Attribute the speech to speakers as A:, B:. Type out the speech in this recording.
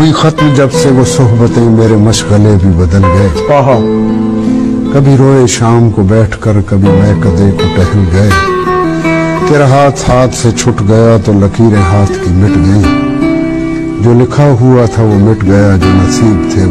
A: ہوئی ختم جب سے وہ صحبتیں میرے مشغلے بھی بدل گئے۔ کبھی روئے شام کو بیٹھ کر کبھی میں کدے کو ٹہل گئے۔ تیرا ہاتھ ہاتھ سے چھٹ گیا تو لکیریں ہاتھ کی مٹ گئیں۔ جو لکھا ہوا تھا وہ مٹ گیا جو نصیب تھے